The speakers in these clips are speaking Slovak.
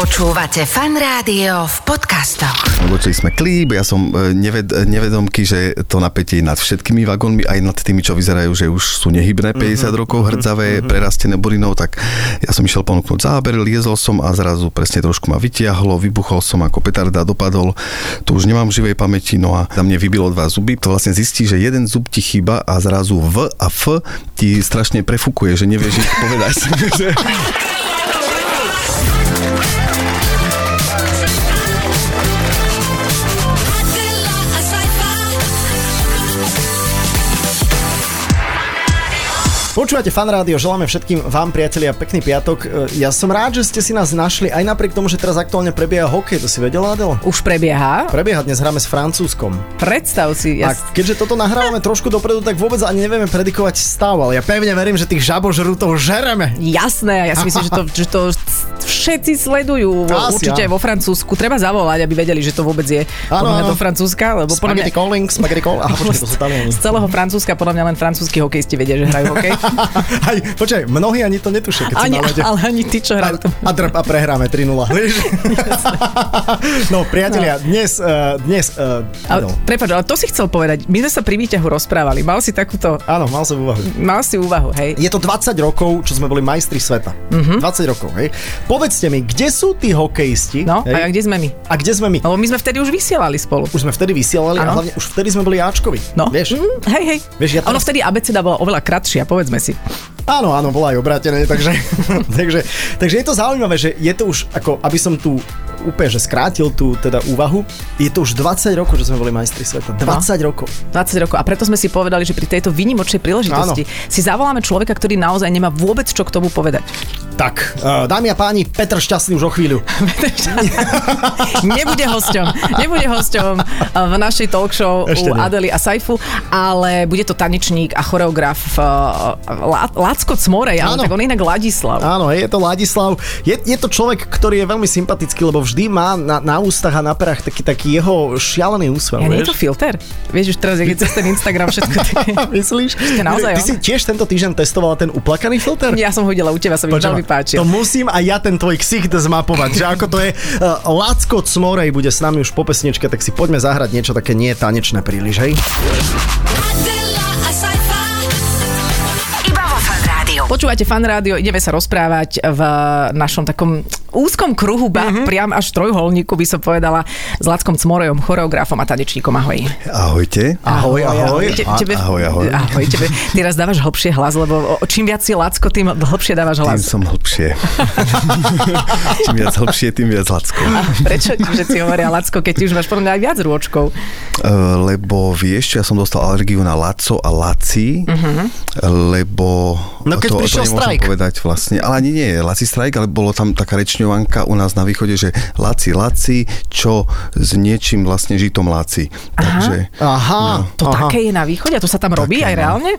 Počúvate fan rádio v podcastoch. Točili sme klíp, ja som e, neved, nevedomky, že to napätie je nad všetkými vagónmi, aj nad tými, čo vyzerajú, že už sú nehybné 50 mm-hmm. rokov, hrdzavé, mm-hmm. prerastené burinou, tak ja som išiel ponúknuť záber, liezol som a zrazu presne trošku ma vytiahlo, vybuchol som ako petarda, dopadol, to už nemám živej pamäti, no a na mne vybilo dva zuby, to vlastne zistí, že jeden zub ti chýba a zrazu V a F ti strašne prefukuje, že nevieš ich povedať. Počúvate fan rádio, želáme všetkým vám, priatelia, pekný piatok. E, Ja som rád, že ste si nás našli, aj napriek tomu, že teraz aktuálne prebieha hokej, to si vedela, Adel? Už prebieha? Prebieha, dnes hráme s Francúzskom. Predstav si. A Ja... keďže toto nahrávame trošku dopredu, tak vôbec ani nevieme predikovať stav, ale ja pevne verím, že tých žabožrútov žereme. Jasné, ja si myslím, že to, že to všetci sledujú. Asi, Určite aj vo Francúzsku. Treba zavolať, aby vedeli, že to vôbec je Áno, podľa mňa do Francúzska. Lebo podľa mňa, calling, spaghetti call. Aha, počkaj, to sú Taliani. z celého Francúzska podľa mňa len francúzski hokejisti vedia, že hrajú hokej. Aj, počkaj, mnohí ani to netušia, keď ani, lede. ale ani tí, čo A, hrajú a, drp, a prehráme 3-0. vieš? no, priatelia, dnes, uh, dnes, uh, Ale, no. ale to si chcel povedať. My sme sa pri výťahu rozprávali. Mal si takúto... áno, mal som úvahu. Mal si úvahu, hej? Je to 20 rokov, čo sme boli majstri sveta. Mhm. Mm-hmm. 20 rokov, hej. Povedzte mi, kde sú tí hokejisti? No, hej? a kde sme my? a kde sme my? Lebo my sme vtedy už vysielali spolu. Už sme vtedy vysielali a Áno. hlavne už vtedy sme boli Ačkovi. No, Vieš? Mm, hej, hej. Vieš, ja Ono teraz- vtedy abeceda bola oveľa kratšia, povedzme si. Áno, áno, bola aj obrátené, takže, takže, takže je to zaujímavé, že je to už, ako aby som tu úplne, že skrátil tú teda úvahu, je to už 20 rokov, že sme boli majstri sveta. 20 rokov. 20 rokov. A preto sme si povedali, že pri tejto výnimočnej príležitosti si zavoláme človeka, ktorý naozaj nemá vôbec čo k tomu povedať. Tak, uh, dámy a páni, Petr Šťastný už o chvíľu. nebude hosťom. Nebude hosťom eh, v našej talk show Ešte u nie. Adely a Saifu, ale bude to tanečník a choreograf uh, La- Lacko Cmorej, ale Áno. tak on je inak Ladislav. Áno, je to Ladislav. Je, je to človek, ktorý je veľmi sympatický, lebo vždy má na, na ústach a na perách taký, taký jeho šialený úsmev. Ja nie je to filter? Vieš, už teraz, je cez ten Instagram všetko také... Myslíš? Je naozaj Ty on? si tiež tento týždeň testovala ten uplakaný filter? Ja som ho videla u teba, sa mi veľmi páčil. To musím aj ja ten tvoj ksicht zmapovať, že ako to je. Uh, Lacko Cmorej bude s nami už po pesničke, tak si poďme zahrať niečo také nie tanečné príliš, hej? Počúvate fan rádio, ideme sa rozprávať v našom takom úzkom kruhu, ba, mm-hmm. priam až trojholníku by som povedala, s Lackom Cmorejom, choreografom a tanečníkom. Ahoj. Ahojte. Ahoj, ahoj. Tebe, ahoj, ahoj. ahoj tebe, ty raz dávaš hlbšie hlas, lebo čím viac si Lacko, tým hlbšie dávaš Tým hlas. som hlbšie. Čím viac hlbšie, tým viac lacko. A prečo ti všetci hovoria Lacko, keď už máš podľa mňa aj viac rôčkov? Uh, lebo vieš, čo, ja som dostal alergiu na laco a laci, lebo No, keď to, prišiel to strajk. povedať vlastne, ale ani nie je laci strajk, ale bolo tam taká rečňovanka u nás na východe, že laci, laci, čo s niečím vlastne žitom laci. Takže, Aha. To aha. také je na východe? A to sa tam robí aj no. reálne?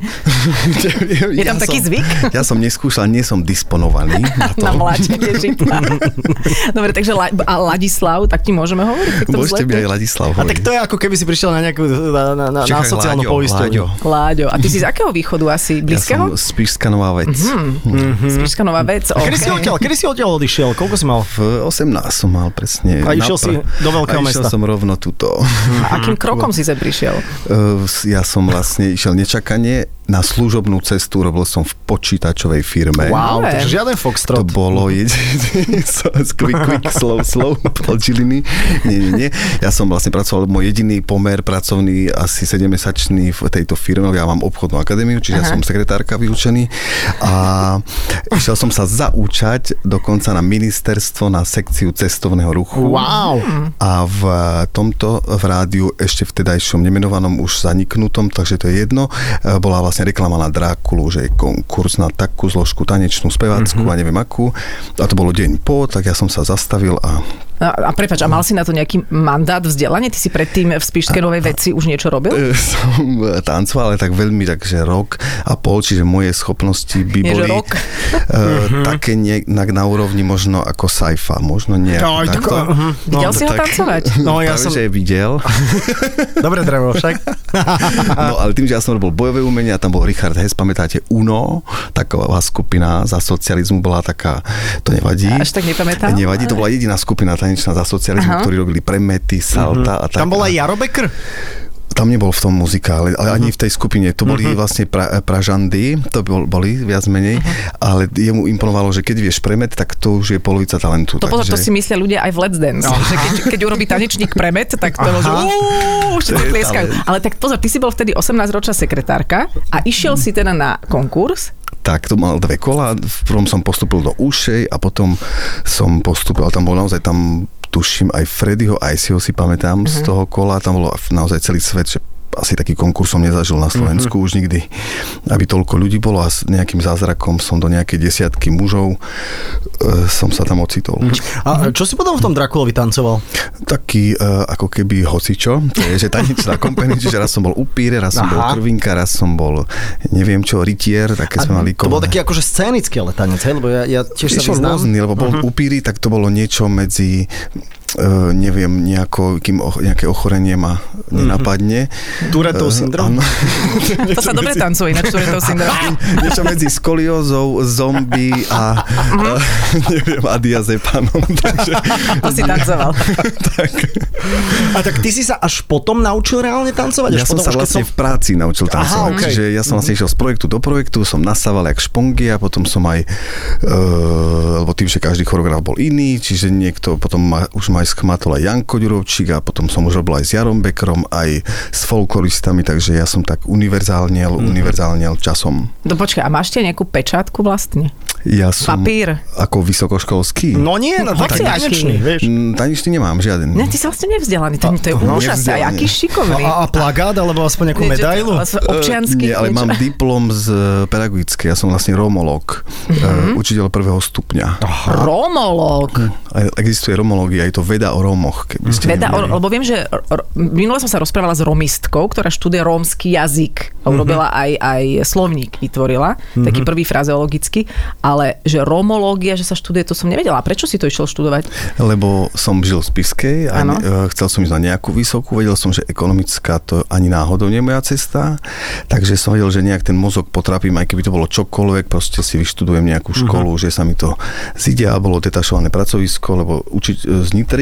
Je tam taký som, zvyk? Ja som neskúšal, nie som disponovaný na to. Na mláčenie žita. Dobre, takže La- a Ladislav, tak ti môžeme hovoriť? Tak to Môžete mi aj Ladislav A tak to je ako keby si prišiel na nejakú na, na, na, na Čakaj, sociálnu Láďo, poisťovňu. Láďo. Láďo. A ty si z akého východu asi? Ja Blízkeho? som Spišská nová vec. Mm-hmm. Spišská nová vec. A Kedy si okay. odtiaľ, kedy si odtiaľ odišiel? Koľko si mal? V 18 som mal presne. A išiel si do veľkého a išiel mesta. som rovno tuto. A akým krokom si sem prišiel? Uh, Ja som vlastne išiel nečakanie na služobnú cestu, robil som v počítačovej firme. Wow, Ale- takže žiaden To foxtrot. bolo jediný quick, quick, slow, slow, podžiliny. Nie, nie, nie. Ja som vlastne pracoval, môj jediný pomer pracovný, asi 7-mesačný v tejto firme. Ja mám obchodnú akadémiu, čiže ja som sekretárka vyučený. A išiel som sa zaúčať dokonca na ministerstvo na sekciu cestovného ruchu. Wow. A v tomto v rádiu ešte vtedajšom nemenovanom už zaniknutom, takže to je jedno, bola vlastne reklama na Drákulu, že je konkurs na takú zložku tanečnú, spevácku mm-hmm. a neviem akú. A to bolo deň po, tak ja som sa zastavil a a prepač, a mal si na to nejaký mandát, vzdelanie? Ty si predtým v Spišskej Novej veci už niečo robil? Som e, tancoval, ale tak veľmi, takže rok a pol, čiže moje schopnosti by Nie, boli rok. Uh, také nie, na, na úrovni možno ako sci-fi, možno nie. Aj, tak, takto. uh-huh. no, Videl si ho tancovať? No, ja Práve, som... že videl. Dobre drevo, však. No ale tým, že ja som robil bojové umenia, tam bol Richard Hess, pamätáte UNO, taková skupina za socializmu bola taká, to nevadí. Až tak nepamätám. Nevadí, to bola jediná skupina tanečná za socializmu, Aha. ktorí robili premety, salta a tak. Tam bol A aj Jaro Becker? tam nebol v tom muzika, ale, ani v tej skupine. To boli Mhm. vlastne pra, Pražandy, to bol, boli viac menej, ale jemu imponovalo, že keď vieš premet, tak to už je polovica talentu. To pozor, to si myslia ľudia aj v Let's Dance. Že keď, keď urobí tanečník premet, tak to že Aha. uú, všetci To tlieskajú. Ale tak pozor, ty si bol vtedy 18-ročná sekretárka a išiel si teda na konkurs Tak, to mal dve kola. V prvom som postupil do Ušej a potom som postupil, tam bol naozaj tam tuším aj Freddyho, aj si ho si pamätám uh-huh. z toho kola, tam bolo naozaj celý svet, že asi taký konkurs som nezažil na Slovensku uh-huh. už nikdy, aby toľko ľudí bolo a s nejakým zázrakom som do nejakej desiatky mužov e, som sa tam ocitol. Uh-huh. A čo si potom v tom Drakulovi tancoval? Taký e, ako keby hocičo, to je, že tanečná kompania, čiže raz som bol upír, raz som Aha. bol krvinka, raz som bol neviem čo, rytier, také sme mali To bol taký akože scénický ale tanec, hej? Lebo ja, ja tiež sa Išiel vyznám. rôzny, lebo bol uh-huh. upíry, tak to bolo niečo medzi neviem, nejako, kým och, nejaké ochorenie ma nenapadne. Tourettov Eh, syndrom? áno. To sa dobre tancuje, ináč Tourettov syndrom. niečo medzi skoliózou, zombie a uh, neviem, a diazepánom. Takže, To si tancoval. tak. A tak ty si sa až potom naučil reálne tancovať? Ja Až som potom, sa vlastne v práci naučil Aha, tancovať. okej. Čiže ja som vlastne išiel z projektu do projektu, som nasával jak špongy a potom som aj, e, lebo tým, že každý choreograf bol iný, čiže niekto, potom ma, už ma aj schmatol aj Janko Ďurovčík a potom som už robil aj s Jarom Beckerom, aj s folkloristami, takže ja som tak univerzálnel, Mhm. mm-hmm. univerzálnel časom. No počkaj, a máš tie nejakú pečátku vlastne? Ja som Papír. ako vysokoškolský. No nie, no tak Hociaký. tanečný, vieš. Mm, Tanečný nemám žiaden. Ne, ty si vlastne nevzdelaný, to, to je no, úžasné, a aký šikovný. A, a plagát, alebo aspoň nejakú medailu? Občiansky. Nie, ale niečo. mám diplom z e, pedagogickej, ja som vlastne romolog, Mhm. mm-hmm. učiteľ prvého stupňa. Romológ. Aj existuje romológia, je to veda o Rómoch, keby ste Veda, o, lebo viem, že r- minule som sa rozprávala s romistkou, ktorá študuje rómsky jazyk. Mhm. A urobila aj, aj slovník, vytvorila, taký prvý frazeologický, ale že romológia, že sa študuje, to som nevedela. Prečo si to išiel študovať? Lebo som žil v Spiskej a Áno. ne, chcel som ísť na nejakú vysokú, vedel som, že ekonomická to ani náhodou nie je moja cesta, takže som vedel, že nejak ten mozog potrapím, aj keby to bolo čokoľvek, proste si vyštudujem nejakú školu, že sa mi to zide a bolo detašované pracovisko, lebo učiť z Nitry,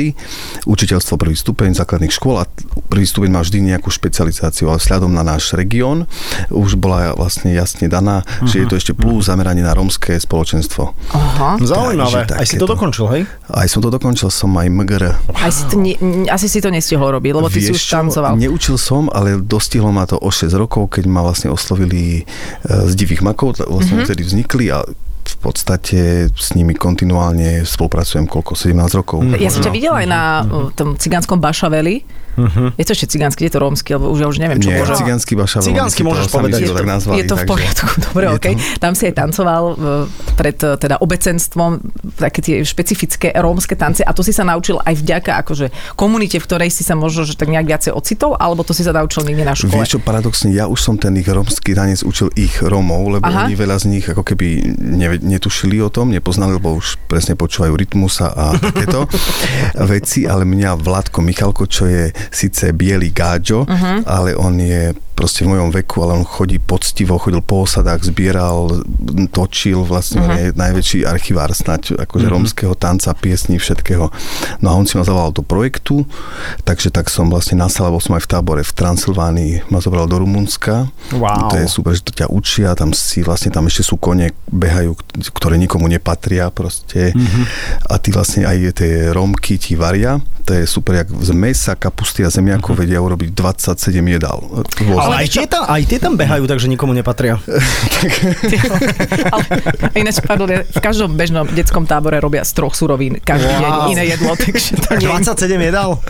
učiteľstvo prvý stupeň základných škôl a prvý stupeň má vždy nejakú špecializáciu, ale vzhľadom na náš región už bola vlastne jasne daná, že je to ešte plus zameranie na rómske spoločenstvo. Aha. Zaujímavé. Takže Aj si to dokončil, hej? Aj som to dokončil, som aj MGR. Aj si to ne, asi si to nestihol robiť, lebo ty si už Vieš tancoval. Neučil som, ale dostihlo ma to o 6 rokov, keď ma vlastne oslovili e, z divých makov, vlastne Mhm. mm-hmm. vtedy vznikli a v podstate s nimi kontinuálne spolupracujem koľko, 17 rokov. Ja som ťa videla aj na uh, tom cigánskom Bašaveli. Je to ešte cigánsky, je to rómsky, lebo už ja už neviem, čo Nie, môžem. cigánsky baša. Cigánsky môžeš povedať. Je to, tak nazvali, je to v takže- poriadku, dobre, je OK. Tam si aj tancoval v, pred eh, teda obecenstvom také tie špecifické rómske tance a to si sa naučil aj vďaka akože komunite, v ktorej si sa možno že tak nejak viacej ocitol, alebo to si sa naučil niekde na škole? Vieš čo, paradoxne, ja už som ten ich rómsky tanec učil ich Rómov, lebo Aha. oni veľa z nich ako keby ne, netušili o tom, nepoznali, lebo už presne počúvajú rytmusa a takéto veci, ale mňa Vládko Michalko, čo je síce biely gáďo, uh-huh. ale on je proste v mojom veku, ale on chodí poctivo, chodil po osadách, zbieral, točil, vlastne uh-huh. je najväčší archivár snať akože uh-huh. rómskeho tanca, piesní, všetkého. No a on si ma zavolal do projektu, takže tak som vlastne nasal, lebo som aj v tábore v Transylvánii, ma zobral do Rumunska. Wow. To je super, že to ťa učia, tam si vlastne, tam ešte sú kone, behajú, ktoré nikomu nepatria proste. Uh-huh. A ty vlastne aj tie rómky ti varia, to je super, jak z mesa, kapusty a zemiakov uh-huh. vedia urobiť 27 jedál. Rôznych. Ale aj tie, tam, aj tie tam behajú, takže nikomu nepatria. ale ináč, pardon, v každom bežnom detskom tábore robia z troch surovín každý deň Wow. iné jedlo, takže to nie je 27 jedál?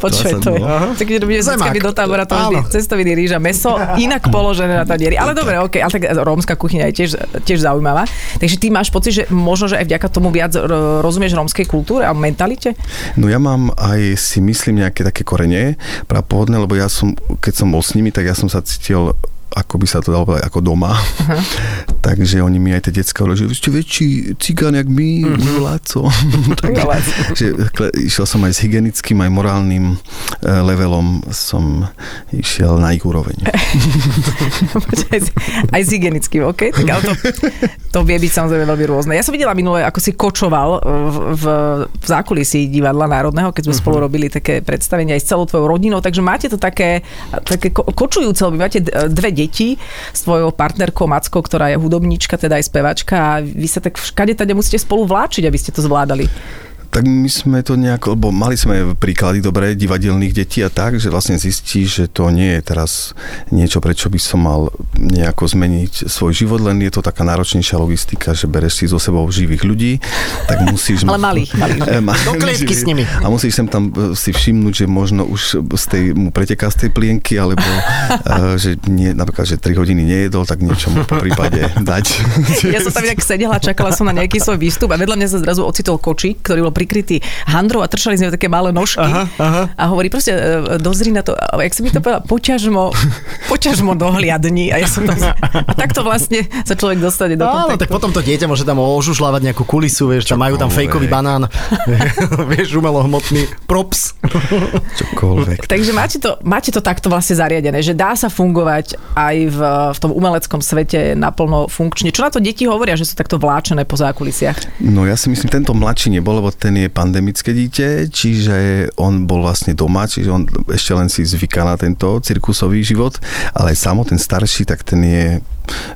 Počuj, to je. Tak keď Zemák. vždycky do tábora, to vždy cestoviny rýža, meso, inak položené na tanieri. Ale dobre, OK, ale tak rómska kuchyňa je tiež, tiež zaujímavá. Takže ty máš pocit, že možno, že aj vďaka tomu viac rozumieš rómskej kultúre a mentalite? No ja mám aj si myslím nejaké také korene prapôvodné, lebo ja som, keď som bol s nimi, tak ja som sa cítil ako by sa to dalo povedať, ako doma. Takže oni mi aj tie detská hovorili, že vy ste väčší cigán, jak my, mm-hmm. Láco. Takže kle- išiel som aj s hygienickým, aj morálnym e, levelom som išiel na ich úroveň. aj, s- aj s hygienickým, OK? Tak ale to, to vie byť samozrejme veľmi rôzne. Ja som videla minule, ako si kočoval v, v, v zákulisí divadla Národného, keď sme spolu robili také predstavenie aj s celou tvojou rodinou, takže máte to také, také ko- kočujúce, lebo máte dve deti s tvojou partnerkou Mackou, ktorá je hudobníčka, teda aj spevačka a vy sa tak všade tady musíte spolu vláčiť, aby ste to zvládali. Tak my sme to nejako, lebo mali sme príklady dobré divadelných detí a tak, že vlastne zistí, že to nie je teraz niečo, prečo by som mal nejako zmeniť svoj život, len je to taká náročnejšia logistika, že bereš si so sebou živých ľudí, tak musíš... Ale malých, malých. Eh, ma- Do klietky s nimi. A musíš sem tam eh, si všimnúť, že možno už z tej, mu preteká z tej plienky, alebo eh, že nie, napríklad, že 3 hodiny nejedol, tak niečo mu po prípade dať. Ja som tam inak sedela, čakala som na nejaký svoj výstup a vedľa mňa sa zrazu ocitol kočík, ktorý bol prikrytý handrou a trčali z neho také malé nožky. Aha, aha. A hovorí proste, e, dozri na to, a jak si mi to povedal, poťažmo, poťažmo dohliadni. A ja som tam, a takto vlastne sa človek dostane do Áno, kontaktu. tak potom to dieťa môže tam ožužľávať nejakú kulisu, vieš, tam majú tam fejkový banán, vieš, umelohmotný props. Čokoľvek. Takže máte to, máte to takto vlastne zariadené, že dá sa fungovať aj v, v tom umeleckom svete naplno funkčne. Čo na to deti hovoria, že sú takto vláčené po zákulisiach? No ja si myslím, tento mladší nebol, lebo ten je pandemické dieťa, čiže on bol vlastne doma, čiže on ešte len si zvyká na tento cirkusový život, ale samo ten starší, tak ten je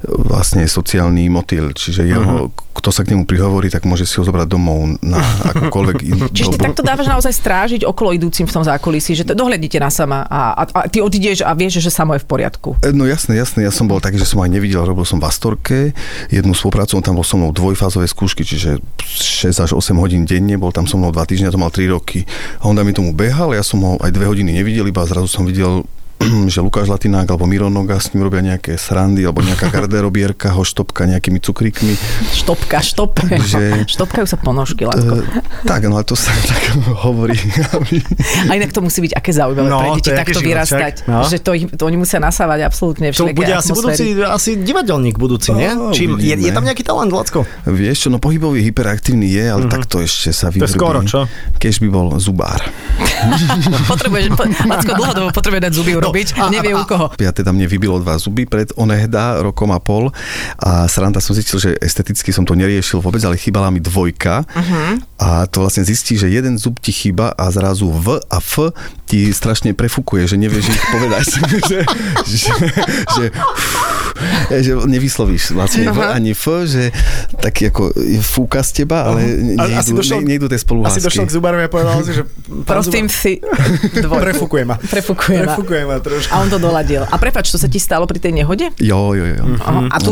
vlastne sociálny motýl, čiže jeho, kto sa k nemu prihovorí, tak môže si ho zobrať domov na akúkoľvek inú Čiže ty dobu. takto dávaš naozaj strážiť okolo idúcim v tom zákulisí, že to dohľadíte na sama a, a, a ty odídeš a vieš, že samo je v poriadku. No jasné, jasné, ja som bol taký, že som aj nevidel, robil som v Astorke, jednu spoluprácu, on tam bol so mnou dvojfázové skúšky, čiže 6 až 8 hodín denne, bol tam so mnou 2 týždňa, to mal 3 roky. A on tam mi tomu behal, ja som ho aj 2 hodiny nevidel, iba zrazu som videl že Lukáš Latinák alebo Miro Noga s ním robia nejaké srandy alebo nejaká garderobierka ho štopka nejakými cukríkmi. Štopka, štop. Že- Štopkajú sa ponožky, Lacko. E, tak, no ale to sa tak hovorí. aby- A inak to musí byť aké zaujímavé No, pre to deti je takto vyrastať. No. Že to, ich, to oni musia nasávať absolútne To bude asi budúci, asi divadelník budúci, nie? Ó, Či, je, je tam nejaký talent, Lacko? Vieš čo, no pohybový hyperaktívny je, ale takto ešte sa Mhm. je vyvrbí. skoro, čo? Keď by bol zubár. Potrebuješ, po, Lacko dlhodobo potrebuje dať zuby urobiť, No, a- nevie a- u koho. Ja teda mne vybilo dva zuby pred onehda rokom a pol a sranda som zistil, že esteticky som to neriešil vôbec, ale chýbala mi dvojka Mhm. a to vlastne zistí, že jeden zub ti chýba a zrazu V a F ti strašne prefukuje, že nevieš ich povedať. že, že, že, že nevyslovíš vlastne V ani F, že taký ako fúka z teba, ale A- asi nejdu, došiel- ne, nejdu tie spoluhlásky. Asi došiel k zubarovi a povedal si, že... Prosím zubar, si dvojku. Prefukuje ma. Prefukuje ma. Prefukuje ma trošku. A on to doladil. A prepač, to sa ti stalo pri tej nehode? Jo, jo, jo. Aha. A tu,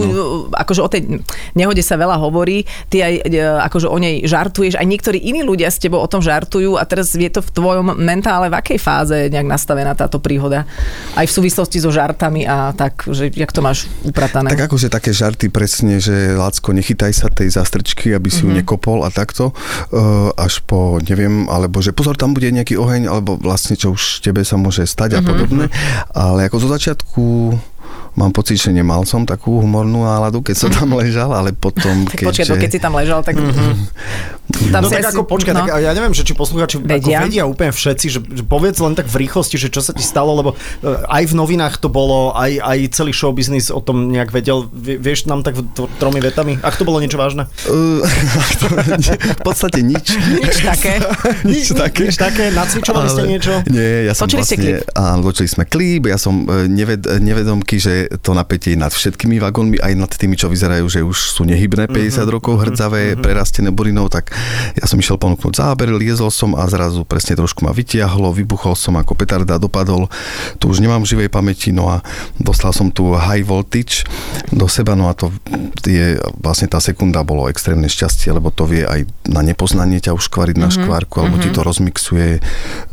akože o tej nehode sa veľa hovorí, ty aj e, akože o nej žartuješ, aj niektorí iní ľudia s tebou o tom žartujú a teraz je to v tvojom mentále v akej fáze nejak nastavená táto príhoda? Aj v súvislosti so žartami a tak, že jak to máš upratané? Tak akože také žarty presne, že Lacko, nechytaj sa tej zastrčky, aby si ju Mhm. nekopol a takto, uh, až po, neviem, alebo že pozor, tam bude nejaký oheň, alebo vlastne čo už tebe sa môže stať a Mhm. podobné. Ale ako zo začiatku mám pocit, že nemal som takú humornú náladu, keď som tam ležal, ale potom, tak počkaj, to keďže... keď si tam ležal, tak... Tam No si tak asi- ako počkaj, no. tak ja neviem, že či poslucháči vedia. Ako vedia úplne všetci, že, že povedz len tak v rýchlosti, že čo sa ti stalo, lebo e, aj v novinách to bolo, aj, aj celý show business o tom nejak vedel. Vie- Vieš nám tak tromi vetami, ak to bolo niečo vážne? Uh, v podstate nič. Nič také. nič také. Nič také? Nacvičovali ste niečo? Nie, ja som Točili ste vlastne... Áno, točili sme klip, ja som e, neved, nevedomky, že je to napätie nad všetkými vagónmi, aj nad tými, čo vyzerajú, že už sú nehybné 50 rokov, hrdzavé, prerastené burinou, tak ja som išiel ponúknuť záber, liezol som a zrazu presne trošku ma vytiahlo, vybuchol som ako petarda, dopadol. Tu už nemám živej pamäti, no a dostal som tu high voltage do seba, no a to je vlastne tá sekunda bolo extrémne šťastie, lebo to vie aj na nepoznanie ťa uškvariť na škvárku, alebo ti to rozmixuje e,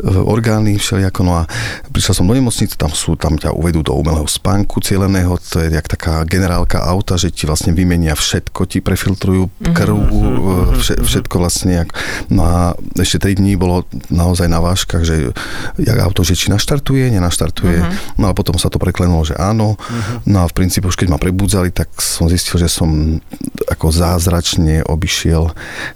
orgány všelijako. No a prišiel som do nemocnice, tam sú, tam ťa uvedú do umelého spánku cieleného, to je jak taká generálka auta, že ti vlastne vymenia všetko, ti prefiltrujú krv, e, vše, všetko vlastne. Jak, no a ešte 3 dní bolo naozaj na váškach, že jak auto, že či naštartuje, nenaštartuje. No a potom sa to preklenulo, že áno. No a v princípe už keď ma prebudzali, tak som zistil, že som ako zázračne obišiel,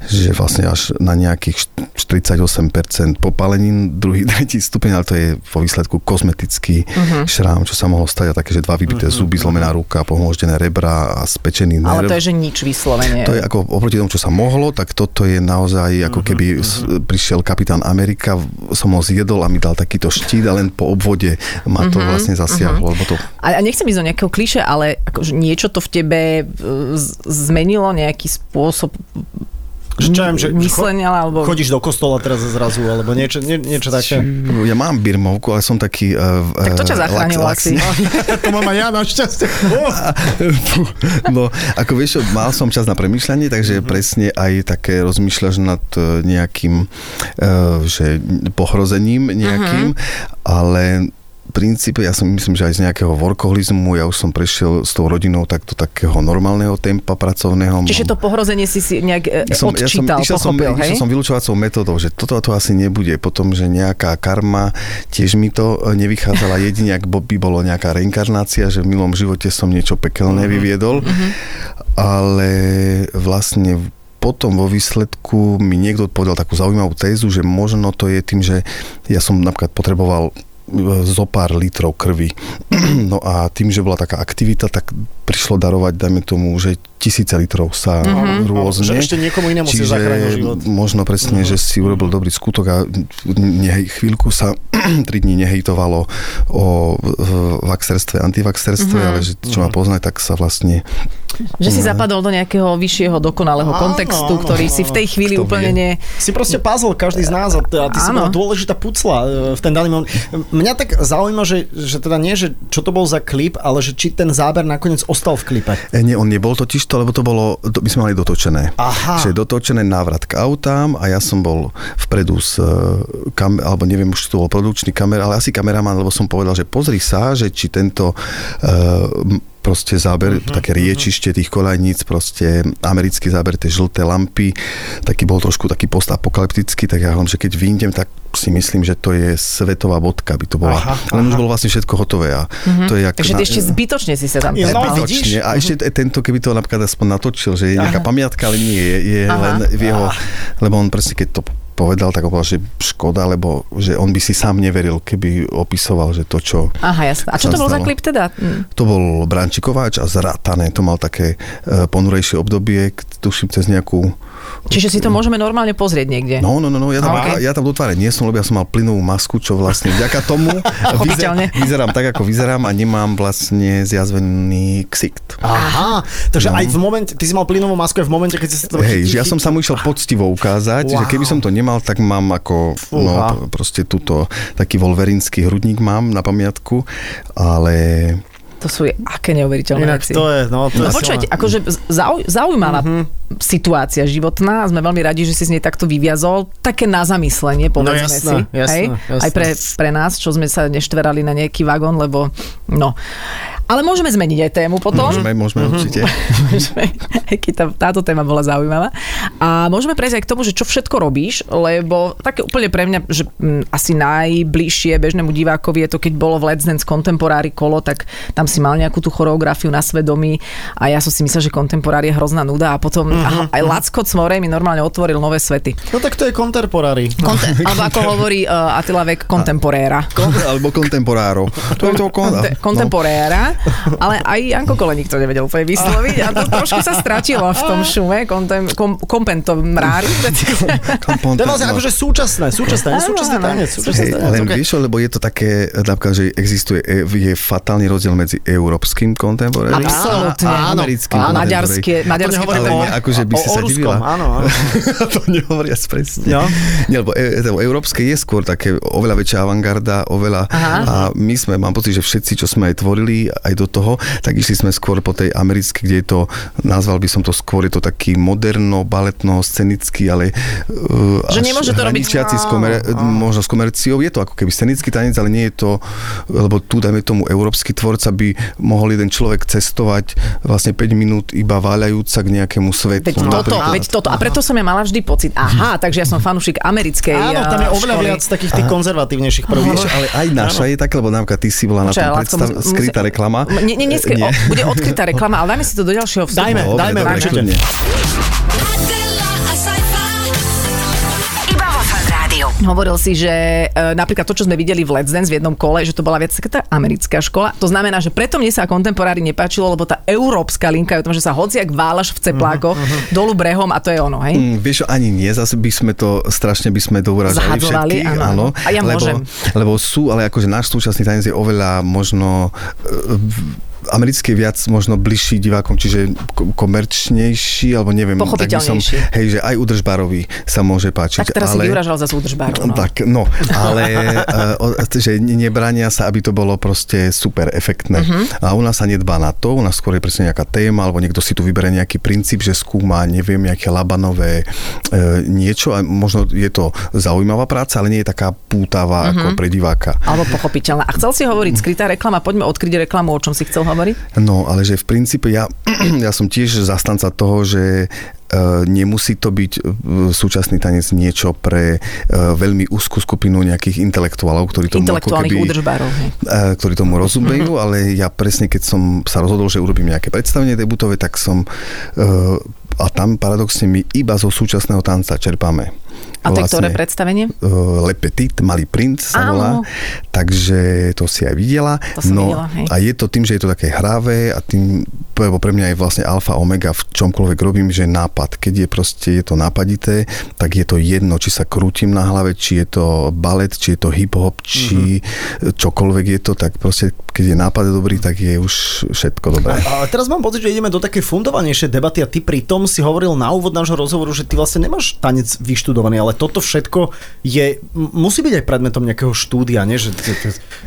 že vlastne až na nejakých 48% popálenín, druhý, tretí stupeň, ale to je vo výsledku kozmetický šrám, čo sa mohlo stať a také, že dva vybité zuby, zlomená ruka, pomoždené rebra a spečený nerv. Ale to je, že nič vyslovene. To je ako oproti tomu, čo sa mohlo, tak toto je naozaj ako keby s- prišiel kapitán Amerika, som ho zjedol a mi dal takýto štít a len po obvode ma to vlastne zasiahlo, lebo to A, a nechcem ísť do nejakého kliše, ale akože niečo to v tebe e, zmenilo, nejaký spôsob Že čo viem, že myslenia, alebo... chodíš do kostola teraz zrazu, alebo niečo, nie, niečo také. Ja mám birmovku, ale som taký... Uh, Tak to ťa zachránilo asi. to mám aj ja našťastie. No, ako vieš, mal som čas na premýšľanie, takže presne aj také rozmýšľaš nad eh, nejakým uh, že pohrozením nejakým, ale v princípe ja som myslím, že aj z nejakého workoholizmu, ja už som prešiel s tou rodinou takto takého normálneho tempa pracovného. Čiže to pohrozenie si si nejak e, Ja som, ja som, odčítal, išiel, som, pochopil, hej? išiel som vylúčovacou metodou, že toto to asi nebude. Potom, že nejaká karma, tiež mi to e, nevychádzala jedine, ak by bolo nejaká reinkarnácia, že v milom živote som niečo pekelné vyviedol. Ale vlastne potom vo výsledku mi niekto povedal takú zaujímavú tézu, že možno to je tým, že ja som napríklad potreboval zo pár litrov krvi. No a tým, že bola taká aktivita, tak prišlo darovať, dajme tomu, že tisíce litrov sa rôzne. Že ešte niekomu inému si zachránil život. možno presne, že si urobil dobrý skutok a nehej, chvíľku sa tri dní nehejtovalo o vaxerstve, antivaxerstve, ale že čo ma poznať, tak sa vlastne Že si zapadol do nejakého vyššieho dokonalého Áno, kontextu, áno, ktorý si v tej chvíli úplne vie. ne... Si proste puzzle, každý z nás a ty, a ty si Áno. bola dôležitá pucla e, v ten daný moment. Mňa tak zaujíma, že, že teda nie, že čo to bol za klip, ale že či ten záber nakoniec ostal v klipe. E, nie, on nebol totiž to, lebo to bolo, to, my sme mali dotočené. Aha. Čiže dotočené návrat k autám a ja som bol vpredu s e, kam, alebo neviem už, či to bol produkčný kamer, ale asi kameraman, lebo som povedal, že pozri sa, že či tento e, proste záber, uh-huh, také riečište tých kolajníc, proste americký záber, tie žlté lampy, taký bol trošku taký postapokalyptický, tak ja hovorím, že keď vyjdem, tak si myslím, že to je svetová bodka, by to bola. Aha, Len už aha. bolo vlastne všetko hotové a to je jak Takže ty ešte zbytočne si sa tam... Ja, no, vidíš? A ešte t- tento, keby to napríklad aspoň natočil, že je nejaká pamiatka, ale nie, je, je Aha. len v jeho, lebo on presne keď to povedal, tak povedal, že škoda, lebo že on by si sám neveril, keby opisoval, že to, čo Aha, jasné. A čo to bol za stalo. klip teda? Hm. to bol Brančikováč a zrátané, to mal také e, ponurejšie obdobie, tuším cez nejakú Čiže si to môžeme normálne pozrieť niekde. No, no, no, no ja, tam, Ok. ja tam do tváre nie som, lebo ja som mal plynovú masku, čo vlastne vďaka tomu Pochopiteľne. vyzerám tak, ako vyzerám a nemám vlastne zjazvený ksikt. Aha, takže No. aj v momente, ty si mal plynovú masku aj v momente, keď si to Hej, že ja som sa mu išiel poctivo ukázať, Wow. že keby som to nemal, tak mám ako, no, Fúha. p- proste túto, taký wolverínsky hrudník mám na pamiatku, ale To sú aké neuveriteľné Inak veci. to je, no to No je počujete, akože zau, zaujímavá situácia životná. Sme veľmi radi, že si z nej takto vyviazol. Také na zamyslenie, povedzme No jasné, si. jasné, hej? jasné. Aj pre, pre nás, čo sme sa neštverali na nejaký vagón, lebo no. Ale môžeme zmeniť aj tému potom. môžeme, môžeme určite. Môžeme, keď tá, táto téma bola zaujímavá. A môžeme prejsť aj k tomu, že čo všetko robíš, lebo také úplne pre mňa, že m, asi najbližšie bežnému divákovi je to, keď bolo v Let's Dance Contemporary kolo, tak tam si mal nejakú tú choreografiu na svedomí a ja som si myslel, že Contemporary je hrozná nuda a potom uh-huh, aj Lacko Cmorej mi normálne otvoril nové svety. No tak to je contemporary. Konte- alebo ako hovorí uh, Attila Vek, Contemporéra. Kon, alebo kontemporáro. To je to kon, Konte- no. Contemporéra. Ale aj Janko Koleník to nevedel úplne vysloviť a to trošku sa stratilo v tom šume, kontem, kom, kompentomrári. To je vlastne akože súčasné, súčasné, áno. tanec. Súčasný Hej, tanec. len okay. vieš, lebo je to také, napríklad, že existuje, e, je fatálny rozdiel medzi európskym contemporary Absolútne. a americkým áno. Maďarské, maďarské To Ale o- akože by o- si o sa ruskom, divila. áno, áno. to nehovoria presne. No. Nie, lebo e, to európske je skôr také oveľa väčšia avantgarda, oveľa Aha. a my sme, mám pocit, že všetci, čo sme aj tvorili aj do toho, tak išli sme skôr po tej americkej, kde je to, nazval by som to skôr, je to taký moderno, baletno, scenický, ale uh, Že nemôže to robiť- s komer- možno s komerciou. Je to ako keby scenický tanec, ale nie je to, lebo tu, dajme tomu, európsky tvorca by mohol jeden človek cestovať vlastne 5 minút iba váľajúca k nejakému svetu. Veď toto, veď toto. A preto som ja mala vždy pocit, aha, takže ja som fanúšik americkej Áno, tam je a, oveľa viac takých tých konzervatívnejších prvých. Ale aj naša je taká, lebo napríklad ty si bola na tom predstav, skrytá musí- reklama. Nie, nie, nie, skry, Nie. O, bude odkrytá reklama, ale dajme si to do ďalšieho vstupu. Dajme, Dobre, dajme, dobre, Hovoril si, že e, napríklad to, čo sme videli v Let's Dance v jednom kole, že to bola viac taká tá americká škola. To znamená, že preto mne sa kontemporári nepáčilo, lebo tá európska linka je o tom, že sa hociak válaš v ceplákoch dolu brehom a to je ono, hej? Mm, vieš, ani nie, zase by sme to, strašne by sme všetkých, áno, áno. áno. A ja lebo, môžem. lebo sú, ale akože náš súčasný tanec je oveľa možno e, americký je viac možno bližší divákom, čiže ko- komerčnejší, alebo neviem. tak by som, Pochopiteľnejší. hej, že aj udržbarovi sa môže páčiť. Tak teraz ale... si vyražal za súdržbáru. No. Tak, no, ale o- že ne- nebrania sa, aby to bolo proste super efektné. Mhm. Uh-huh. A u nás sa nedbá na to, u nás skôr je presne nejaká téma, alebo niekto si tu vybere nejaký princíp, že skúma, neviem, nejaké labanové uh, niečo a možno je to zaujímavá práca, ale nie je taká pútavá uh-huh. ako pre diváka. Alebo pochopiteľná. A chcel si hovoriť skrytá reklama, poďme odkryť reklamu, o čom si chcel hovoriť? No, ale že v princípe ja, ja som tiež zastanca toho, že e, nemusí to byť e, súčasný tanec niečo pre e, veľmi úzkú skupinu nejakých intelektuálov, ktorí tomu ako keby, údržbárov. hej. ktorí tomu rozumejú, ale ja presne keď som sa rozhodol, že urobím nejaké predstavenie debutové, tak som a tam paradoxne my iba zo súčasného tanca čerpáme. A to je ktoré predstavenie? uh, Le Petit, Malý princ sa Áno. volá, takže to si aj videla. To som no, videla, hej. a je to tým, že je to také hravé a tým, lebo pre mňa je vlastne alfa omega v čomkoľvek robím, že nápad. Keď je proste je to nápadité, tak je to jedno, či sa krútim na hlave, či je to balet, či je to hip-hop, či Mhm. čokoľvek je to, tak proste keď je nápad dobrý, tak je už všetko dobré. A teraz mám pocit, že ideme do takej fundovanejšej debaty a ty pri tom si hovoril na úvod nášho rozhovoru, že ty vlastne nemáš tanec vyštudovaný, ale toto všetko je, musí byť aj predmetom nejakého štúdia, nie? Že,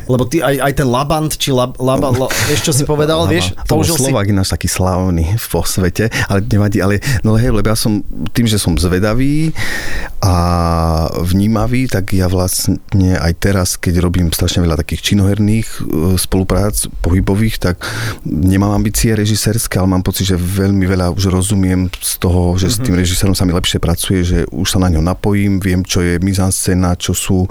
lebo ty aj, aj ten labant, či lab, laba, la, vieš, čo si povedal, vieš? to použil si- Slovak ináč taký slávny vo svete, ale nevadí, ale no hej, lebo ja som tým, že som zvedavý a vnímavý, tak ja vlastne aj teraz, keď robím strašne veľa takých činoherných e, spoluprác pohybových, tak nemám ambície režisérske, ale mám pocit, že veľmi veľa už rozumiem z toho, že s tým režisérom sa mi lepšie pracuje, že už sa na ňo napojím, viem, čo je mizanscéna, čo sú,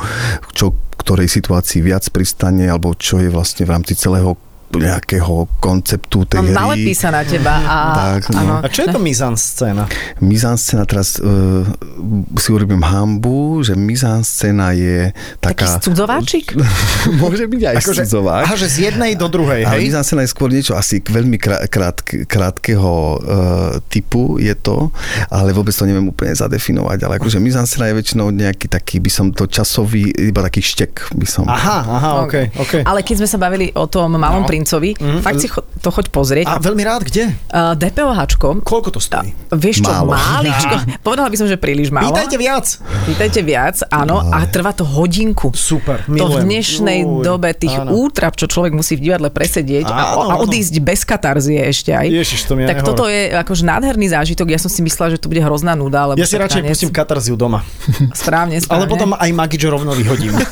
čo ktorej situácii viac pristane, alebo čo je vlastne v rámci celého nejakého konceptu tej No, hry. nalepí sa na teba a... Tak, no. A čo je to mizanscéna? Mizanscéna teraz uh, si urobím hambu, že mizanscéna je Taký taká... cudzováčik? Môže byť aj Akože, cudzovák. aha, že z jednej do druhej, Ale hej? mizanscéna je skôr niečo asi veľmi krá, krát, krátkeho uh, typu je to, ale vôbec to neviem úplne zadefinovať, ale akože mizanscéna je väčšinou nejaký taký, by som to časový, iba taký štek by som. Aha, aha, ok, ok. Ale keď sme sa bavili o tom malom No. Princovi, fakt si cho- to choď pozrieť. A veľmi rád, kde? Uh, DPOHčko, Koľko to stojí? vieš čo, Málo. máličko, povedala by som, že príliš málo. Pýtajte viac. Pýtajte viac, áno, a trvá to hodinku. Super, To v milujem. dnešnej Uj, dobe tých áno. útrap, čo človek musí v divadle presedieť Áno, a áno. odísť bez katarzie ešte aj. Ježiš, to mi tak nehovor. toto je akože nádherný zážitok. Ja som si myslela, že to bude hrozná nuda. Ja si radšej tanec- pustím katarziu doma. Správne, správne. Ale potom aj Magičo rovno vyhodím.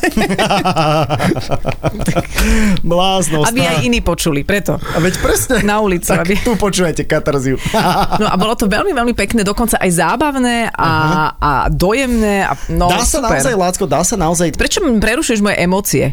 Bláznost. Aby aj iní počuli, preto. A veď presne. Na ulici, Tak aby- tu počujete katarziu. No a bolo to veľmi, veľmi pekné, dokonca aj zábavné a, a dojemné. A, no, dá sa super. naozaj, Lácko, dá sa naozaj... Prečo prerušuješ moje emócie?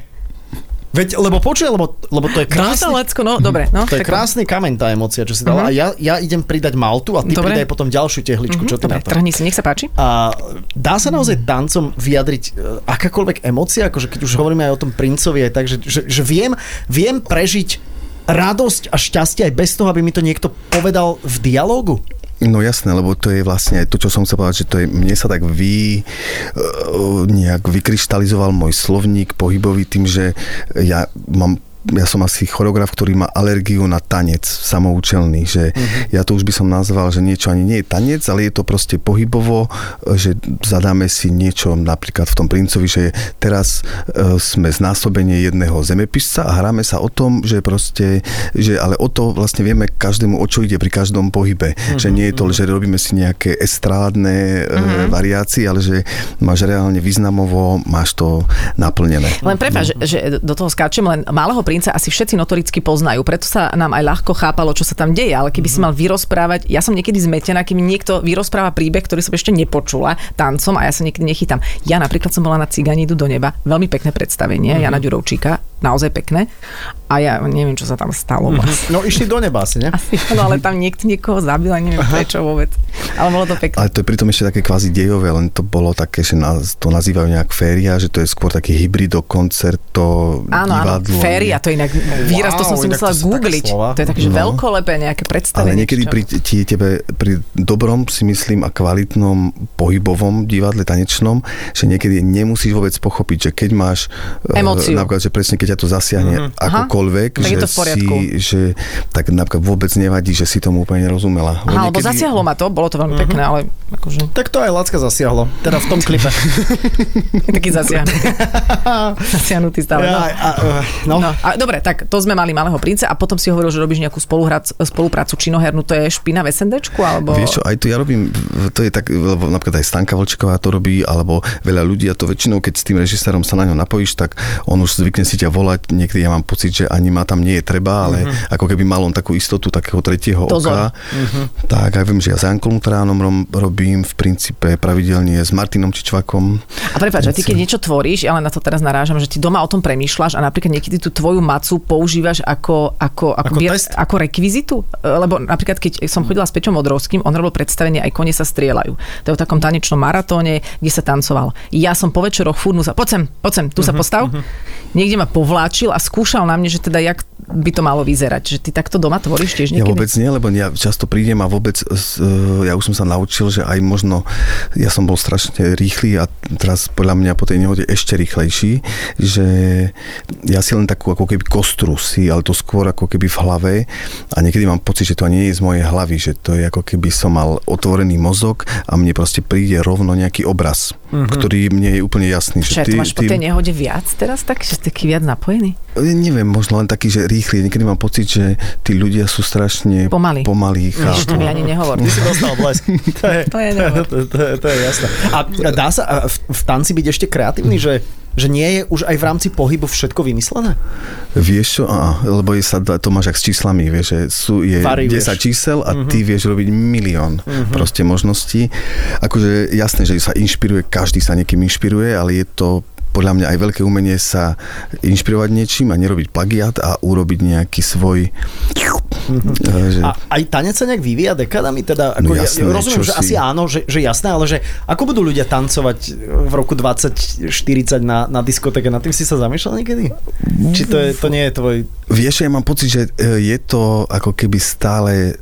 Veď, lebo počuj, lebo, lebo to je Dá krásny... sa, Lacko, no dobre. No, To je krásny kameň, tá emócia, čo si dala. A ja, ja idem pridať maltu a ty Dobre. pridaj potom ďalšiu tehličku, čo ty Dobre, na to. trhni si, nech sa páči. A dá sa naozaj tancom vyjadriť e, akákoľvek emócia, akože keď už hovoríme aj o tom princovi, aj tak, že, že, že viem, viem prežiť radosť a šťastie aj bez toho, aby mi to niekto povedal v dialógu? No jasné, lebo to je vlastne to, čo som chcel povedať, že to je, mne sa tak vy, e, nejak vykryštalizoval môj slovník pohybový tým, že ja mám ja som asi choreograf, ktorý má alergiu na tanec samoučelný, že uh-huh. ja to už by som nazval, že niečo ani nie je tanec, ale je to proste pohybovo, že zadáme si niečo napríklad v tom princovi, že teraz uh, sme znásobenie jedného zemepisca a hráme sa o tom, že proste, že ale o to vlastne vieme každému, o čo ide pri každom pohybe. Uh-huh. Že nie je to, že robíme si nejaké estrádne uh-huh. variácie, ale že máš reálne významovo, máš to naplnené. Len prepáč, uh-huh. že do toho skáčem, len malého princa asi všetci notoricky poznajú, preto sa nám aj ľahko chápalo, čo sa tam deje, ale keby mm-hmm. si mal vyrozprávať, ja som niekedy zmetená, keby niekto vyrozpráva príbeh, ktorý som ešte nepočula tancom a ja sa niekedy nechytám. Ja napríklad som bola na Cigáni do neba, veľmi pekné predstavenie, mm-hmm. Jana Ďurovčíka, naozaj pekné. A ja neviem, čo sa tam stalo. Mm-hmm. No išli do neba asi, ne? Asi, no ale tam niekto niekoho zabil a neviem Aha. prečo vôbec. Ale bolo to pekné. Ale to je pritom ešte také kvázi dejové, len to bolo také, že nás, to nazývajú nejak féria, že to je skôr taký hybrido koncerto, Áno, áno, féria, to je inak výraz, wow, to som si musela googliť. To je také, že no. veľkolepé nejaké predstavenie. Ale niekedy pri, ti, tebe, pri dobrom si myslím a kvalitnom pohybovom divadle tanečnom, že niekedy nemusíš vôbec pochopiť, že keď máš eh, Emóciu. napríklad, že presne keď ťa to zasiahne mm-hmm. akokoľvek, Aha, že, to v si, že tak napríklad vôbec nevadí, že si tomu úplne nerozumela. Aha, niekedy... lebo zasiahlo ma to, bolo to veľmi mm-hmm. pekné, ale akože... Tak to aj Lacka zasiahlo, teda v tom klipe. Taký zasiahnutý. zasiahnutý stále. Ja, no. A, uh, no. no. A, dobre, tak to sme mali malého princa a potom si hovoril, že robíš nejakú spoluprácu činohernú, to je špina v SNDčku, alebo... Vieš čo, aj to ja robím, to je tak, lebo napríklad aj Stanka Vlčková to robí, alebo veľa ľudí a to väčšinou, keď s tým režisérom sa na ňo napojíš, tak on už zvykne si ťa volať, niekedy ja mám pocit, že ani ma tam nie je treba, ale uh-huh. ako keby mal on takú istotu takého tretieho Dozor. oka. Uh-huh. Tak aj viem, že ja s Jankom Tránom robím v princípe pravidelne s Martinom Čičvakom. A prepáč, ty keď niečo tvoríš, ja len na to teraz narážam, že ty doma o tom premýšľaš a napríklad niekedy tú tvoju macu používaš ako, ako, ako, ako, bier, ako rekvizitu? Lebo napríklad, keď som chodila s Pečom Odrovským, on robil predstavenie aj kone sa strieľajú. To je o takom tanečnom maratóne, kde sa tancoval. Ja som po večeroch fúrnu sa, poď sem, poď sem, tu uh-huh, sa mhm, postav. Uh-huh. Niekde ma povláčil a skúšal na mne, že teda jak by to malo vyzerať. Že ty takto doma tvoríš tiež niekedy? Ja vôbec nie, lebo ja často prídem a vôbec, e, ja už som sa naučil, že aj možno, ja som bol strašne rýchly a teraz podľa mňa po tej nehode ešte rýchlejší, že ja si len takú ako keby kostru si, ale to skôr ako keby v hlave a niekedy mám pocit, že to nie je z mojej hlavy, že to je ako keby som mal otvorený mozog a mne proste príde rovno nejaký obraz, mm-hmm. ktorý mne je úplne jasný. Čo, že ty, máš ty... po tej nehode viac teraz tak, že taký viac napojený? Neviem, možno len taký, že rýchly. Niekedy mám pocit, že tí ľudia sú strašne pomalí. pomalí Víš, to mi ani nehovor. Ty si dostal blesk. To je, to je, to, to, je, to je jasné. A dá sa v, v tanci byť ešte kreatívny, že že nie je už aj v rámci pohybu všetko vymyslené? Vieš čo, á, lebo je sa, to máš ak s číslami, vieš, že sú, je Variuješ. 10 čísel a uh-huh. ty vieš robiť milión uh-huh. proste možností. Akože jasné, že sa inšpiruje, každý sa niekým inšpiruje, ale je to podľa mňa aj veľké umenie sa inšpirovať niečím a nerobiť plagiat a urobiť nejaký svoj... Mm-hmm. Že... A aj tanec sa nejak vyvíja dekadami? Teda, ako no jasné, ja, rozumiem, že si... asi áno, že, že jasné, ale že ako budú ľudia tancovať v roku 2040 na, na diskotéke? Na tým si sa zamýšľal niekedy? Či to, je, to nie je tvoj... Vieš, ja mám pocit, že e, je to ako keby stále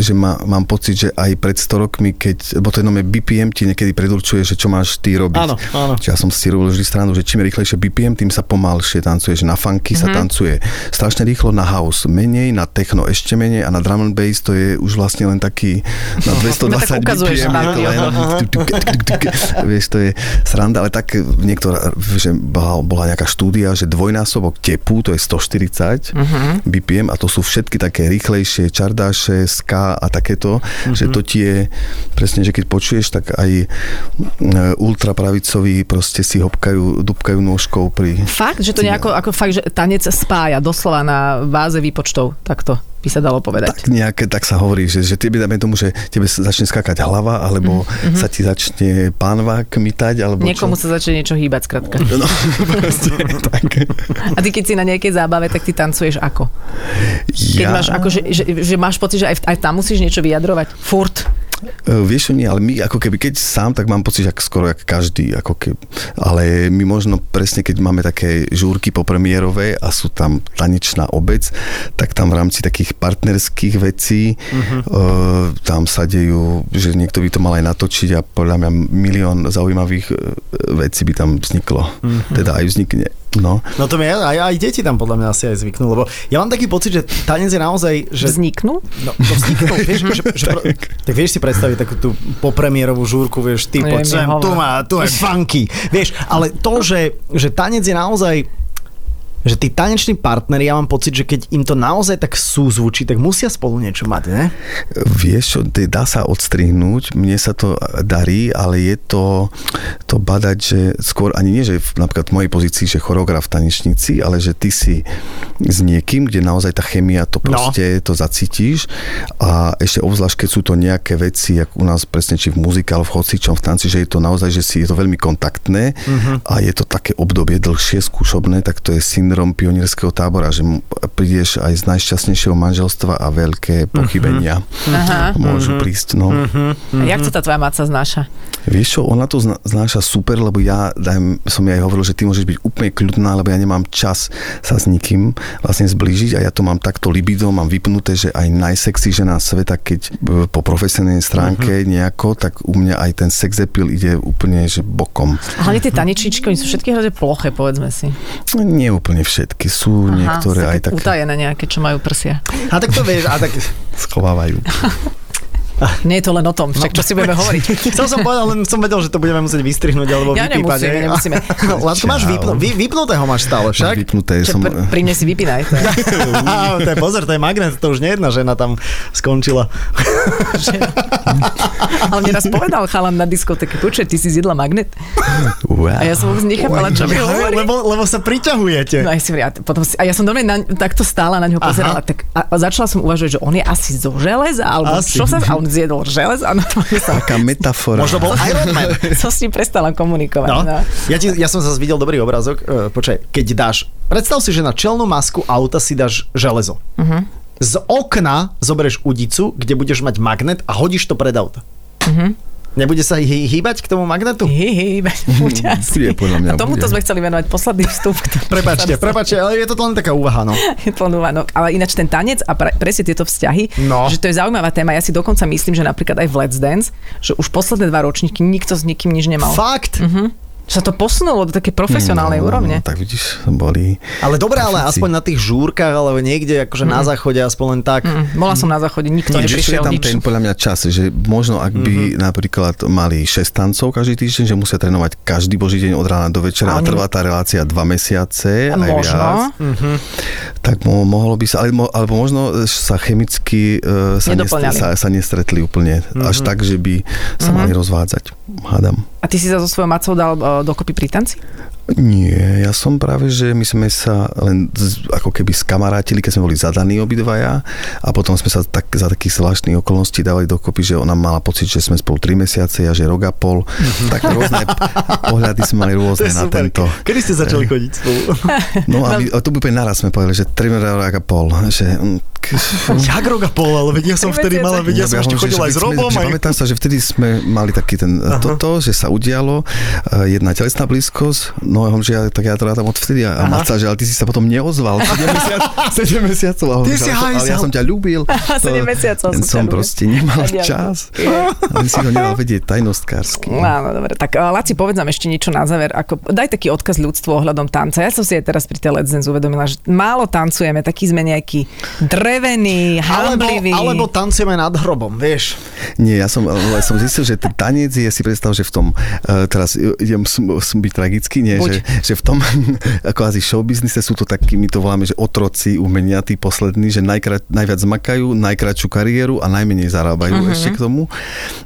že má, mám pocit, že aj pred 100 rokmi, keď, lebo to je BPM ti niekedy predurčuje, že čo máš ty robiť. Áno, áno. Čiže ja som si robil vždy stranu, že čím rýchlejšie BPM, tým sa pomalšie tancuje, že na funky mm-hmm. sa mhm. tancuje strašne rýchlo, na house menej, na techno ešte menej a na drum and bass to je už vlastne len taký na 220 BPM. Vieš, to je sranda, ale tak niektorá, že bola, nejaká štúdia, že dvojnásobok tepu, to je 140 mm-hmm. BPM a to sú všetky také rýchlejšie čardáše, ska a takéto, mm-hmm. že to tie, presne, že keď počuješ, tak aj e, ultrapravicoví proste si hopkajú, dupkajú nôžkou pri... Fakt? Že to nejako, ako fakt, že tanec spája doslova na váze výpočtov, takto by sa dalo povedať. Tak nejaké, tak sa hovorí, že, že tebe dáme tomu, že tebe sa začne skákať hlava, alebo mm-hmm. sa ti začne pánva kmitať, alebo Niekomu čo? sa začne niečo hýbať, skratka. No, proste, tak. A ty keď si na nejakej zábave, tak ty tancuješ ako? Keď ja... máš, ako, že, že, že máš pocit, že aj, aj tam musíš niečo vyjadrovať? Furt? E, Vieš nie, ale my ako keby, keď sám, tak mám pocit, že skoro jak každý, ako keby. Ale my možno presne, keď máme také žúrky popremiérové a sú tam tanečná obec, tak tam v rámci takých partnerských vecí uh-huh. uh, tam sa dejú, že niekto by to mal aj natočiť a podľa mňa milión zaujímavých e, vecí by tam vzniklo. Uh-huh. Teda aj vznikne. No. No to mi aj, aj, deti tam podľa mňa asi aj zvyknú, lebo ja mám taký pocit, že tanec je naozaj... Že, Vzniknú? no, to vzniknú, vieš, že, že, tak. tak vieš si predstaviť takú tú popremierovú žúrku, vieš, ty Nie, poď sem, tu má, tu je funky, vieš, ale to, že, že tanec je naozaj že tí taneční partneri, ja mám pocit, že keď im to naozaj tak súzvučí, tak musia spolu niečo mať, ne? Vieš čo, dá sa odstrihnúť, mne sa to darí, ale je to, to badať, že skôr ani nie, že v, napríklad v mojej pozícii, že choreograf tanečníci, ale že ty si s niekým, kde naozaj tá chemia to proste, to zacítiš. A ešte obzvlášť, keď sú to nejaké veci, jak u nás presne, či v muzike, alebo v hocičom, v tanci, že je to naozaj, že si je to veľmi kontaktné a je to také obdobie dlhšie, skúšobné, tak to je syndrom pionierského tábora, že prídeš aj z najšťastnejšieho manželstva a veľké pochybenia Aha. môžu prísť. No. A jak to tá tvoja maca znáša? Vieš čo, ona to znáša super, lebo ja dajem, som jej aj hovoril, že ty môžeš byť úplne kľudná, lebo ja nemám čas sa s nikým vlastne zblížiť a ja to mám takto libido, mám vypnuté, že aj najsexy žena sveta, keď e, po profesionálnej stránke nejako, tak u mňa aj ten sex appeal ide úplne že bokom. A hlavne tie tanečničky, oni sú všetky hrozne ploché, povedzme si. No, Nie úplne všetky, sú niektoré sú aj také utajené nejaké, čo majú prsia. A tak to vieš, a tak... schovávajú. Nie je to len o tom, však čo si budeme hovoriť. Chcel som povedať, len som vedel, že to budeme musieť vystrihnúť alebo Ja vypípať. nemusíme, nemusíme. Lásko, máš vypnú, vy, vypnutého máš stále, však? Vypnuté som... pr- pri mne si vypínaj. To je. to je pozor, to je magnet, to už nie jedna žena tam skončila. Ale mne raz povedal chalan na diskotéke, počuj, ty si zjedla magnet? Wow. A ja som vôbec nechápala, čo mi hovorí. lebo, lebo sa priťahujete. No, a, ja si, a, potom si, a ja som dobre na, takto stála na ňo pozerala tak, a, a začala som uvažovať, že on je asi zo železa, alebo Asi. čo sa, a on zjedol želez a na to som, Taká metafora. Možno bol Iron Man. som s ním prestala komunikovať. No. No. Ja, ti, ja som zase videl dobrý obrázok. Uh, počkaj, keď dáš... Predstav si, že na čelnú masku auta si dáš železo. Uh-huh. Z okna zoberieš udicu, kde budeš mať magnet a hodíš to pred auto. Uh-huh. Nebude sa hý- hýbať k tomu magnetu? Hi, bude asi. Podľa mňa a tomuto bude. sme chceli venovať posledný vstup. Prepačte, prepačte, ale je to len taká úvaha, no. Je to úvanok. Ale ináč ten tanec a pre, presne tieto vzťahy, No. že to je zaujímavá téma. Ja si dokonca myslím, že napríklad aj v Let's Dance, že už posledné dva ročníky nikto s nikým nič nemal. Fakt? Že sa to posunulo do také profesionálnej No, úrovne. Tak vidíš, boli... Ale dobré, ale aspoň na tých žúrkach, alebo niekde akože na záchode, aspoň len tak. Mm, bola som na záchode, nikto Nie, že neprišiel, je tam nič. ten podľa mňa čas, že možno ak by Mhm. napríklad mali 6 tancov každý týždeň, že musia trénovať každý boží deň od rána do večera a, A trvá tá relácia 2 mesiace, aj Možno. viac, tak mo- mohlo by sa, alebo, alebo možno sa chemicky uh, sa, Nedoplňali. sa, sa nestretli úplne Mhm. až tak, že by sa mali rozvádzať. Hádam. A ty si sa so svojou macou dal uh, dokopy pri tanci? Nie, ja som práve, že my sme sa len z, ako keby skamarátili, keď sme boli zadaní obidvaja a potom sme sa tak, za takých zvláštnych okolností dávali dokopy, že ona mala pocit, že sme spolu 3 mesiace a že rok a pol. tak rôzne pohľady sme mali To rôzne na super. tento. Kedy ste začali chodiť spolu? No a, my, a to by úplne naraz sme povedali, že 3 rok a pol. Že, Jak rok a pol, ale veď ja som vtedy mala, veď ja som ešte hovorím, chodil že aj s Robom. že Aj... Pamätám sa, že vtedy sme mali taký ten, toto, že sa udialo, eh, jedna telesná blízkosť, no hovorím, že ja, tak ja to rátam odvtedy a Maca, že ale ty si sa potom neozval 7, mesiac, 7 mesiacov a Ty si ale, to- ale ja som ťa ľúbil. Sedem mesiacov Len som som proste nemal čas. Ale si ho nemal vedieť tajnostkársky. Áno, dobre. Tak uh, Laci, povedz nám ešte niečo na záver. Ako, daj taký odkaz ľudstvu ohľadom tanca. Ja som si aj teraz pri tej Let's Dance uvedomila, že málo tancujeme, taký sme nejaký drevený, Alebo, hamblivý. alebo tancujeme nad hrobom, vieš. Nie, ja som, som zistil, že ten tanec je, si predstav, že v tom, uh, teraz idem som, som byť tragický, nie, Buď. Že, že v tom ako asi showbiznise sú to takí, my to voláme, že otroci umenia, tí poslední, že najkrát, najviac makajú, najkračšiu kariéru a najmenej zarábajú Mhm. uh-huh. ešte k tomu,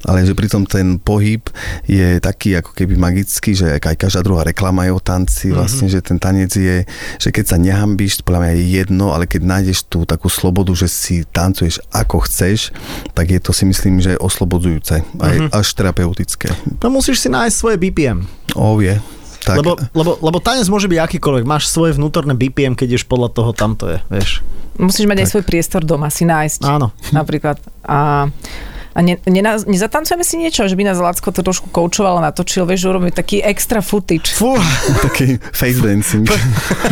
ale že pritom ten pohyb je taký ako keby magický, že aj každá druhá reklama je o tanci, Mhm. vlastne, že ten tanec je, že keď sa nehambíš, podľa mňa je jedno, ale keď nájdeš tú takú slobodu, že si tancuješ ako chceš, tak je to si myslím, že oslobodzujúce, aj Mhm. uh-huh. až terapeutické. No musíš si nájsť svoje BPM. Oh, je. Tak, Lebo, lebo, lebo tanec môže byť akýkoľvek. Máš svoje vnútorné BPM, keď ješ podľa toho, tam to je, vieš. Musíš mať aj svoj priestor doma, si nájsť. Áno. Napríklad. A A ne, nena, nezatancujeme si niečo, že by nás Lacko to trošku koučoval a natočil, vieš, že urobíme taký extra footage. Fú, Taký face dancing.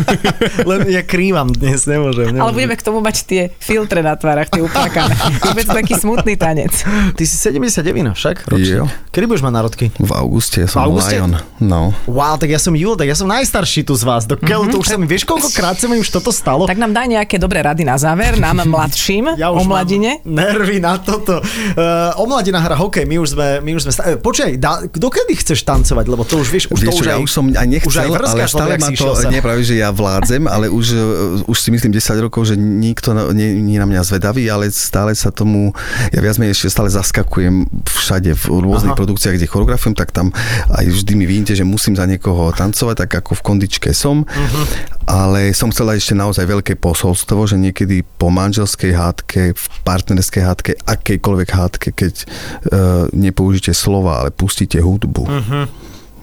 len ja krývam dnes, nemôžem. nemôžem. Ale budeme k tomu mať tie filtre na tvárach, tie uplakané. Vôbec taký smutný tanec. Ty si 79 však? Ročne. Jo. Kedy budeš mať narodky? V auguste som V auguste? Lion. No. Wow, tak ja som Jul, tak ja som najstarší tu z vás. Do keľu, to už sa mi, vieš, koľkokrát sa mi už toto stalo? Tak nám dá nejaké dobré rady na záver, nám mladším, Ja o mladine. nervy na toto. Uh, o mladina hra hokej, my už sme, my už sme sta- eh, Počkaj, dokedy chceš tancovať? Lebo to už vieš, už Vieš to čo, už ja aj, už som aj nechcel, už aj ale vrskáš, stále ma to, práve, že ja vládzem, ale už, uh, už si myslím 10 rokov, že nikto na- nie, nie na mňa zvedavý, ale stále sa tomu, ja viac menej ešte stále zaskakujem všade v rôznych Aha. produkciách, kde choreografujem, tak tam aj vždy mi vidíte, že musím za niekoho tancovať, tak ako v kondičke som, Mhm. Ale som chcel dať ešte naozaj veľké posolstvo, že niekedy po manželskej hádke, v partnerskej hádke, akejkoľvek hádke, keď uh, nepoužite slova, ale pustíte hudbu.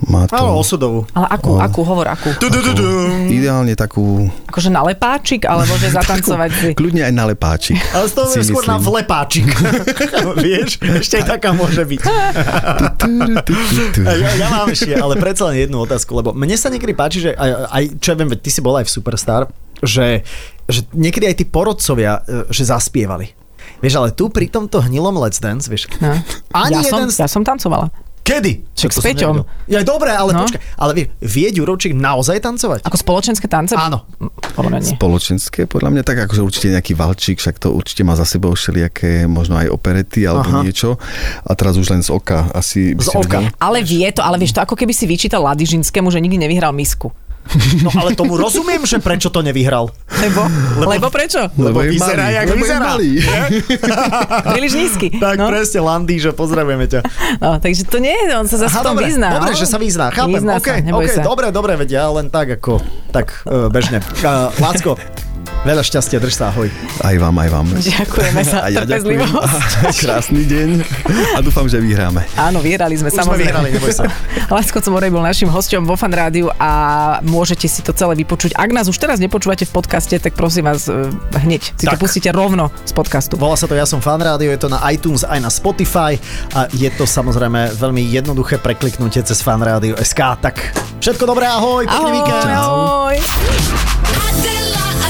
Má to... Áno, osudovú. Ale akú, akú, hovor akú? Ideálne takú, Akože na lepáčik, alebo že zatancovať si? kľudne aj na lepáčik. Ale z toho je skôr na vlepáčik. Vieš, ešte aj taká môže byť. Ja, ja mám ešte, ale predsa len jednu otázku, lebo mne sa niekedy páči, že aj, aj čo ja viem, ty si bol aj v Superstar, že, že niekedy aj tí porodcovia, e, že zaspievali. Vieš, ale tu pri tomto hnilom Let's Dance, vieš, No. ani ja, som, jeden... z- ja som tancovala. Kedy? Však s Peťom. Ja, dobre, ale No. počkaj, ale vie, vie Ďurovčík naozaj tancovať? Ako spoločenské tance? Áno. Podľa mňa nie. Spoločenské, podľa mňa tak akože určite nejaký valčík, však to určite má za sebou všelijaké možno aj operety alebo Aha. niečo. A teraz už len z oka asi Z oka. vedel. Ale vie to, ale vieš to, ako keby si vyčítal Ladižinskému, že nikdy nevyhral misku. No ale tomu rozumiem, že prečo to nevyhral. Lebo, lebo, lebo prečo? Lebo je vyzerá, malý, jak lebo vyzerá. malý. Príliš nízky. Tak no. presne, Landy, že pozdravujeme ťa. No, takže to nie je, on sa zase v tom dobre, vyzná. dobre, že sa vyzná, chápem. Vyzná OK, sa, neboj OK, sa. dobre, dobre, veď ja len tak ako, tak uh, bežne. Uh, Lácko, veľa šťastia, drž sa, ahoj. Aj vám, aj vám. Ďakujeme za A ja ďakujem. trpezlivosť. Krásny deň. A dúfam, že vyhráme. Áno, vyhrali sme, Už sme samozrejme. vyhrali, neboj sa. Lásko Comorej bol našim hosťom vo Fan Rádiu a môžete si to celé vypočuť. Ak nás už teraz nepočúvate v podcaste, tak prosím vás e, hneď si to Tak. pustíte rovno z podcastu. Volá sa to Ja som fan rádio, je to na iTunes aj na Spotify a je to samozrejme veľmi jednoduché prekliknutie cez fanradio.sk. Tak všetko dobré, ahoj, pekný víkend. Ahoj. Adela, a